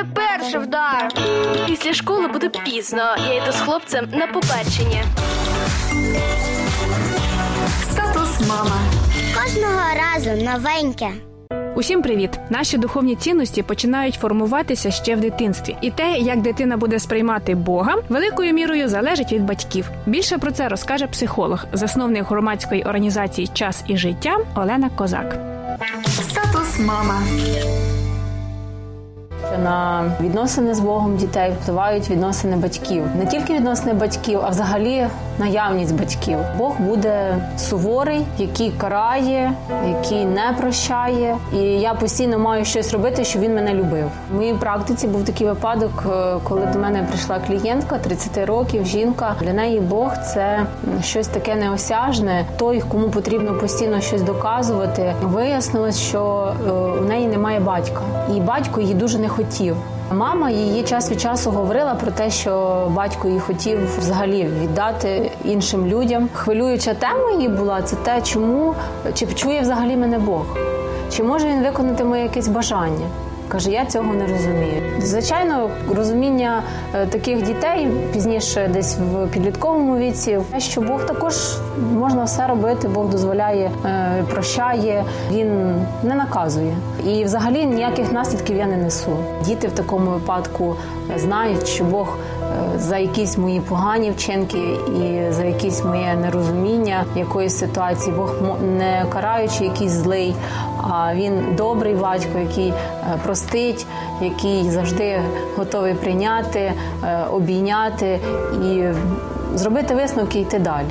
мене перший вдар. Після школи буде пізно. Я йду з хлопцем на побачення. Статус мама. Кожного разу новеньке. Усім привіт! Наші духовні цінності починають формуватися ще в дитинстві, і те, як дитина буде сприймати Бога, великою мірою залежить від батьків. Більше про це розкаже психолог, засновник громадської організації Час і життя Олена Козак. Статус мама. На відносини з Богом дітей впливають відносини батьків, не тільки відносини батьків, а взагалі наявність батьків. Бог буде суворий, який карає, який не прощає. І я постійно маю щось робити, щоб він мене любив. В моїй практиці був такий випадок, е, коли до мене прийшла клієнтка 30 років. Жінка для неї Бог це щось таке неосяжне. Той, кому потрібно постійно щось доказувати. Вияснилось, що е, у неї немає батька, і батько її дуже не хотів. Мама її час від часу говорила про те, що батько її хотів взагалі віддати іншим людям. Хвилююча тема її була це те, чому чи чує взагалі мене Бог, чи може він виконати моє якесь бажання. Каже, я цього не розумію. Звичайно, розуміння е, таких дітей пізніше, десь в підлітковому віці, що Бог також можна все робити, Бог дозволяє, е, прощає, він не наказує. І взагалі ніяких наслідків я не несу. Діти в такому випадку знають, що Бог е, за якісь мої погані вчинки і за якісь моє нерозуміння якоїсь ситуації, Бог не караючи якийсь злий, а він добрий батько, який е, простить, який завжди готовий прийняти, е, обійняти і зробити висновки і йти далі.